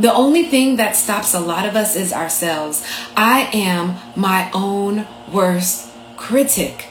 The only thing that stops a lot of us is ourselves. I am my own worst critic.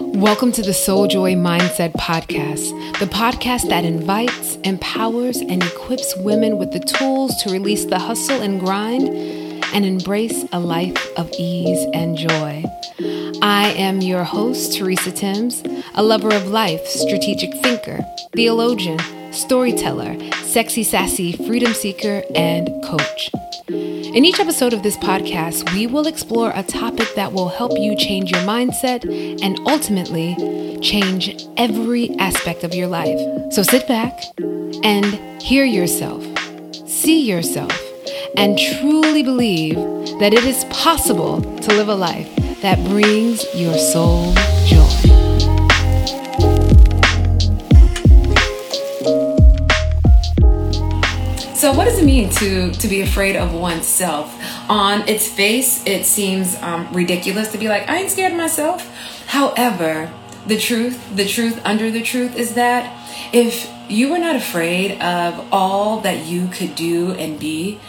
Welcome to the Soul Joy Mindset Podcast, the podcast that invites, empowers, and equips women with the tools to release the hustle and grind and embrace a life of ease and joy. I am your host, Teresa Timms, a lover of life, strategic thinker, theologian storyteller, sexy, sassy, freedom seeker, and coach. In each episode of this podcast, we will explore a topic that will help you change your mindset and ultimately change every aspect of your life. So sit back and hear yourself, see yourself, and truly believe that it is possible to live a life that brings your soul joy. So, what does it mean to to be afraid of oneself? On its face, it seems um, ridiculous to be like, I ain't scared of myself. However, the truth, the truth under the truth is that if you were not afraid of all that you could do and be,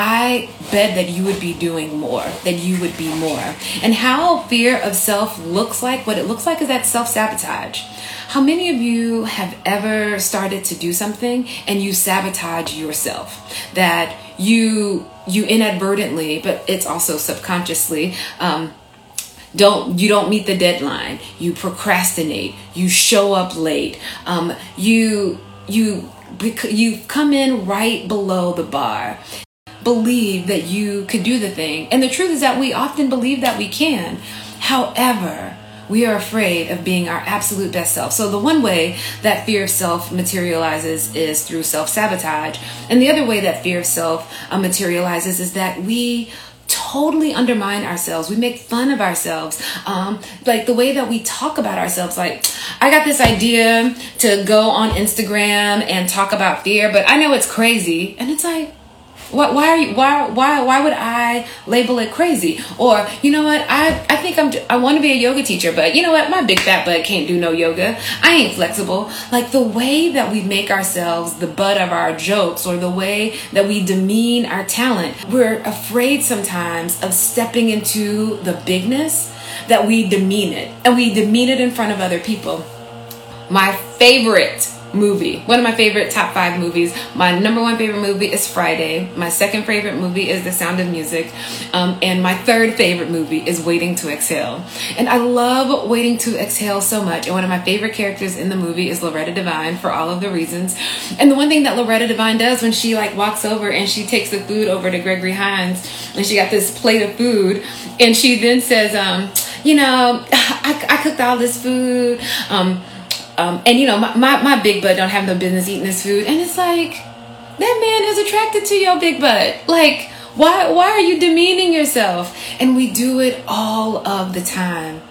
I bet that you would be doing more, that you would be more. And how fear of self looks like, what it looks like is that self sabotage. How many of you have ever started to do something and you sabotage yourself? That you you inadvertently, but it's also subconsciously, um, don't you don't meet the deadline. You procrastinate. You show up late. Um, you you you come in right below the bar believe that you could do the thing. And the truth is that we often believe that we can. However, we are afraid of being our absolute best self. So, the one way that fear of self materializes is through self sabotage. And the other way that fear of self uh, materializes is that we totally undermine ourselves. We make fun of ourselves. Um, like the way that we talk about ourselves. Like, I got this idea to go on Instagram and talk about fear, but I know it's crazy. And it's like, why, why are you why why why would I label it crazy? Or you know what? I I think I'm I want to be a yoga teacher, but you know what? My big fat butt can't do no yoga. I ain't flexible. Like the way that we make ourselves the butt of our jokes or the way that we demean our talent. We're afraid sometimes of stepping into the bigness that we demean it. And we demean it in front of other people. My favorite movie. One of my favorite top five movies. My number one favorite movie is Friday. My second favorite movie is The Sound of Music. Um, and my third favorite movie is Waiting to Exhale. And I love Waiting to Exhale so much. And one of my favorite characters in the movie is Loretta Devine for all of the reasons. And the one thing that Loretta Devine does when she like walks over and she takes the food over to Gregory Hines and she got this plate of food and she then says, um, you know, I, I cooked all this food. Um, um, and you know, my, my, my big butt don't have no business eating this food. And it's like, that man is attracted to your big butt. Like, why why are you demeaning yourself? And we do it all of the time.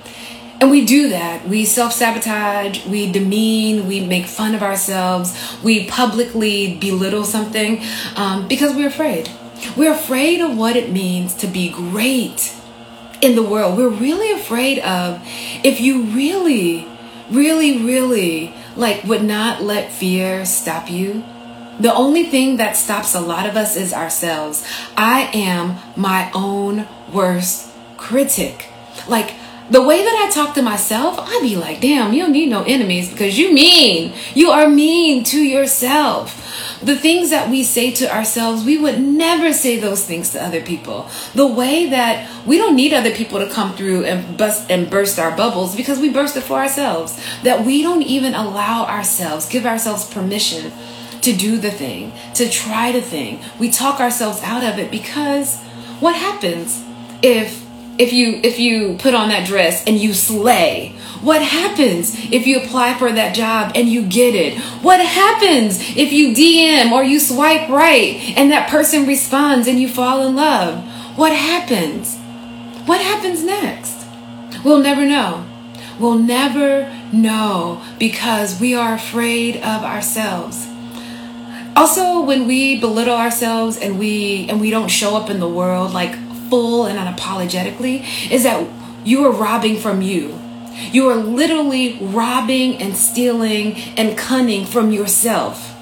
And we do that. We self sabotage, we demean, we make fun of ourselves, we publicly belittle something um, because we're afraid. We're afraid of what it means to be great in the world. We're really afraid of if you really really, really like would not let fear stop you. The only thing that stops a lot of us is ourselves. I am my own worst critic. Like the way that I talk to myself, I'd be like, damn, you don't need no enemies because you mean. You are mean to yourself. The things that we say to ourselves, we would never say those things to other people. The way that we don't need other people to come through and bust and burst our bubbles because we burst it for ourselves. That we don't even allow ourselves, give ourselves permission to do the thing, to try the thing. We talk ourselves out of it because what happens if if you if you put on that dress and you slay what happens if you apply for that job and you get it? What happens if you dm or you swipe right and that person responds and you fall in love? What happens? What happens next? We'll never know. We'll never know because we are afraid of ourselves. Also when we belittle ourselves and we and we don't show up in the world like full and unapologetically is that you are robbing from you. You are literally robbing and stealing and cunning from yourself.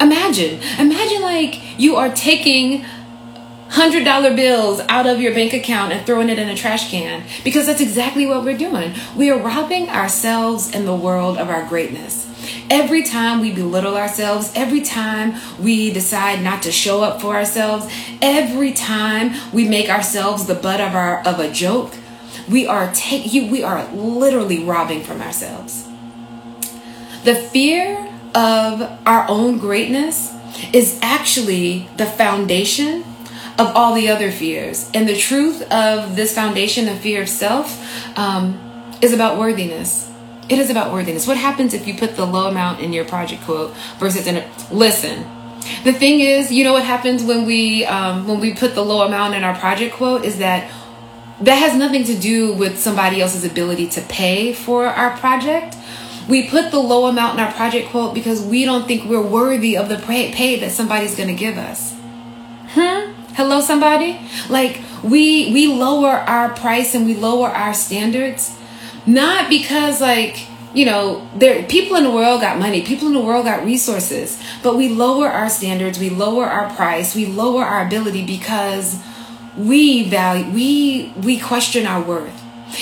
Imagine, imagine like you are taking hundred dollar bills out of your bank account and throwing it in a trash can because that's exactly what we're doing. We are robbing ourselves and the world of our greatness. Every time we belittle ourselves, every time we decide not to show up for ourselves, every time we make ourselves the butt of our of a joke, we are taking we are literally robbing from ourselves. The fear of our own greatness is actually the foundation of all the other fears. And the truth of this foundation of fear of self um, is about worthiness. It is about worthiness. What happens if you put the low amount in your project quote versus in a listen? The thing is, you know what happens when we um, when we put the low amount in our project quote is that that has nothing to do with somebody else's ability to pay for our project. We put the low amount in our project quote because we don't think we're worthy of the pay that somebody's going to give us. Hmm? Hello somebody? Like we we lower our price and we lower our standards not because like you know there people in the world got money people in the world got resources but we lower our standards we lower our price we lower our ability because we value we we question our worth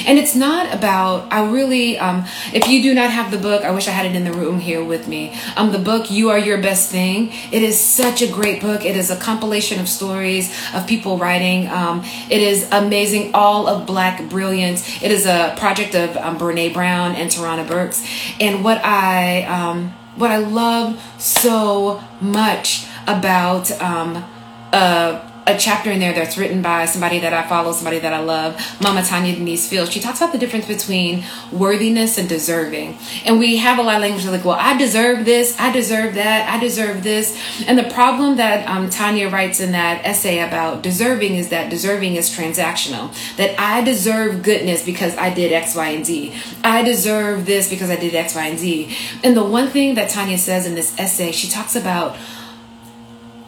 and it's not about i really um, if you do not have the book i wish i had it in the room here with me. Um, the book you are your best thing it is such a great book. It is a compilation of stories of people writing. Um, it is amazing all of black brilliance. It is a project of um, brene brown and tarana burks. And what i um, what i love so much about um, uh, a chapter in there that's written by somebody that I follow, somebody that I love, Mama Tanya Denise Fields. She talks about the difference between worthiness and deserving. And we have a lot of language like, well, I deserve this, I deserve that, I deserve this. And the problem that um, Tanya writes in that essay about deserving is that deserving is transactional. That I deserve goodness because I did X, Y, and Z. I deserve this because I did X, Y, and Z. And the one thing that Tanya says in this essay, she talks about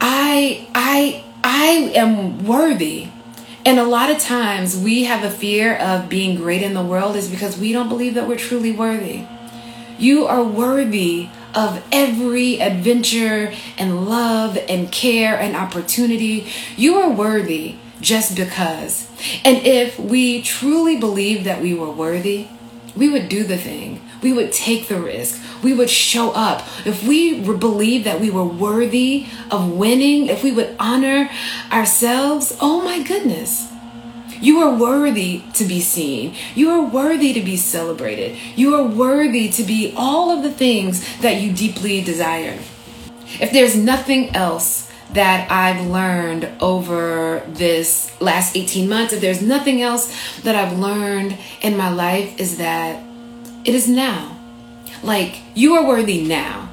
I I I am worthy. And a lot of times we have a fear of being great in the world is because we don't believe that we're truly worthy. You are worthy of every adventure and love and care and opportunity. You are worthy just because. And if we truly believe that we were worthy, we would do the thing. We would take the risk we would show up, if we believe that we were worthy of winning, if we would honor ourselves, oh my goodness. You are worthy to be seen. You are worthy to be celebrated. You are worthy to be all of the things that you deeply desire. If there's nothing else that I've learned over this last 18 months, if there's nothing else that I've learned in my life, is that it is now. Like, you are worthy now.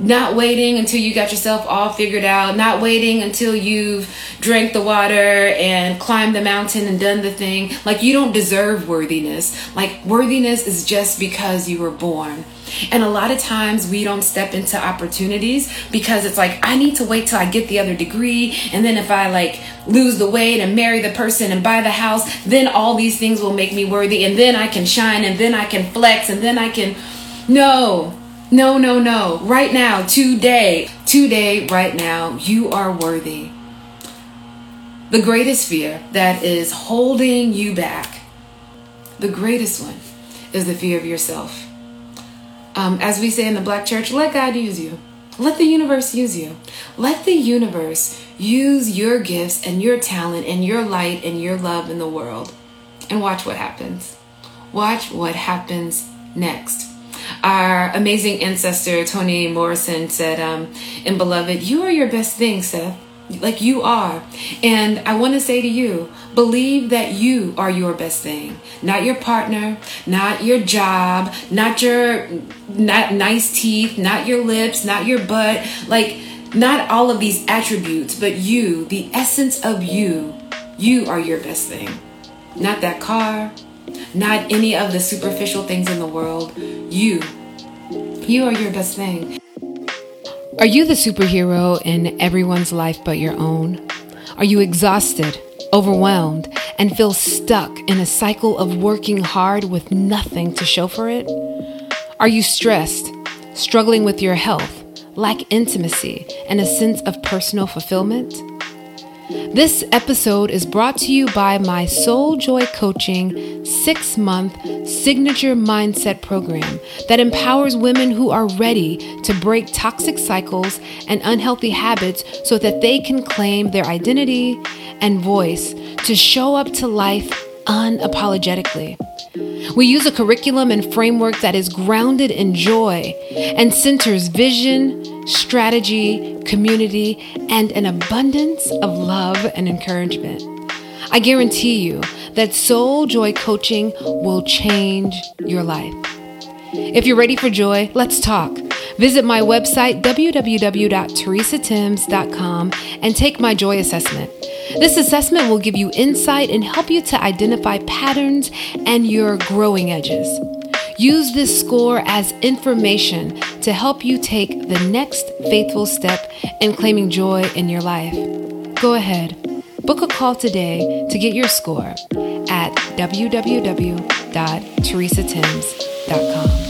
Not waiting until you got yourself all figured out, not waiting until you've drank the water and climbed the mountain and done the thing. Like, you don't deserve worthiness. Like, worthiness is just because you were born. And a lot of times we don't step into opportunities because it's like, I need to wait till I get the other degree. And then if I like lose the weight and marry the person and buy the house, then all these things will make me worthy. And then I can shine and then I can flex and then I can no, no, no, no. Right now, today, today, right now, you are worthy. The greatest fear that is holding you back, the greatest one, is the fear of yourself. Um, as we say in the black church, let God use you. Let the universe use you. Let the universe use your gifts and your talent and your light and your love in the world. And watch what happens. Watch what happens next our amazing ancestor Toni Morrison said um, in Beloved, You are your best thing, Sethe. Like you are. And I want to say to you, believe that you are your best thing. Not your partner, not your job, not your not nice teeth, not your lips, not your butt. Like not all of these attributes, but you, the essence of you, you are your best thing. Not that car, not any of the superficial things in the world. You. You are your best thing. Are you the superhero in everyone's life but your own? Are you exhausted, overwhelmed, and feel stuck in a cycle of working hard with nothing to show for it? Are you stressed, struggling with your health, lack intimacy and a sense of personal fulfillment? This episode is brought to you by my Soul Joy Coaching six month signature mindset program that empowers women who are ready to break toxic cycles and unhealthy habits so that they can claim their identity and voice to show up to life unapologetically. We use a curriculum and framework that is grounded in joy and centers vision, strategy, community, and an abundance of love and encouragement. I guarantee you that Soul Joy Coaching will change your life. If you're ready for joy, let's talk. Visit my website, www.teresatims.com, and take my joy assessment. This assessment will give you insight and help you to identify patterns and your growing edges. Use this score as information to help you take the next faithful step in claiming joy in your life. Go ahead, book a call today to get your score at www.teresatims.com.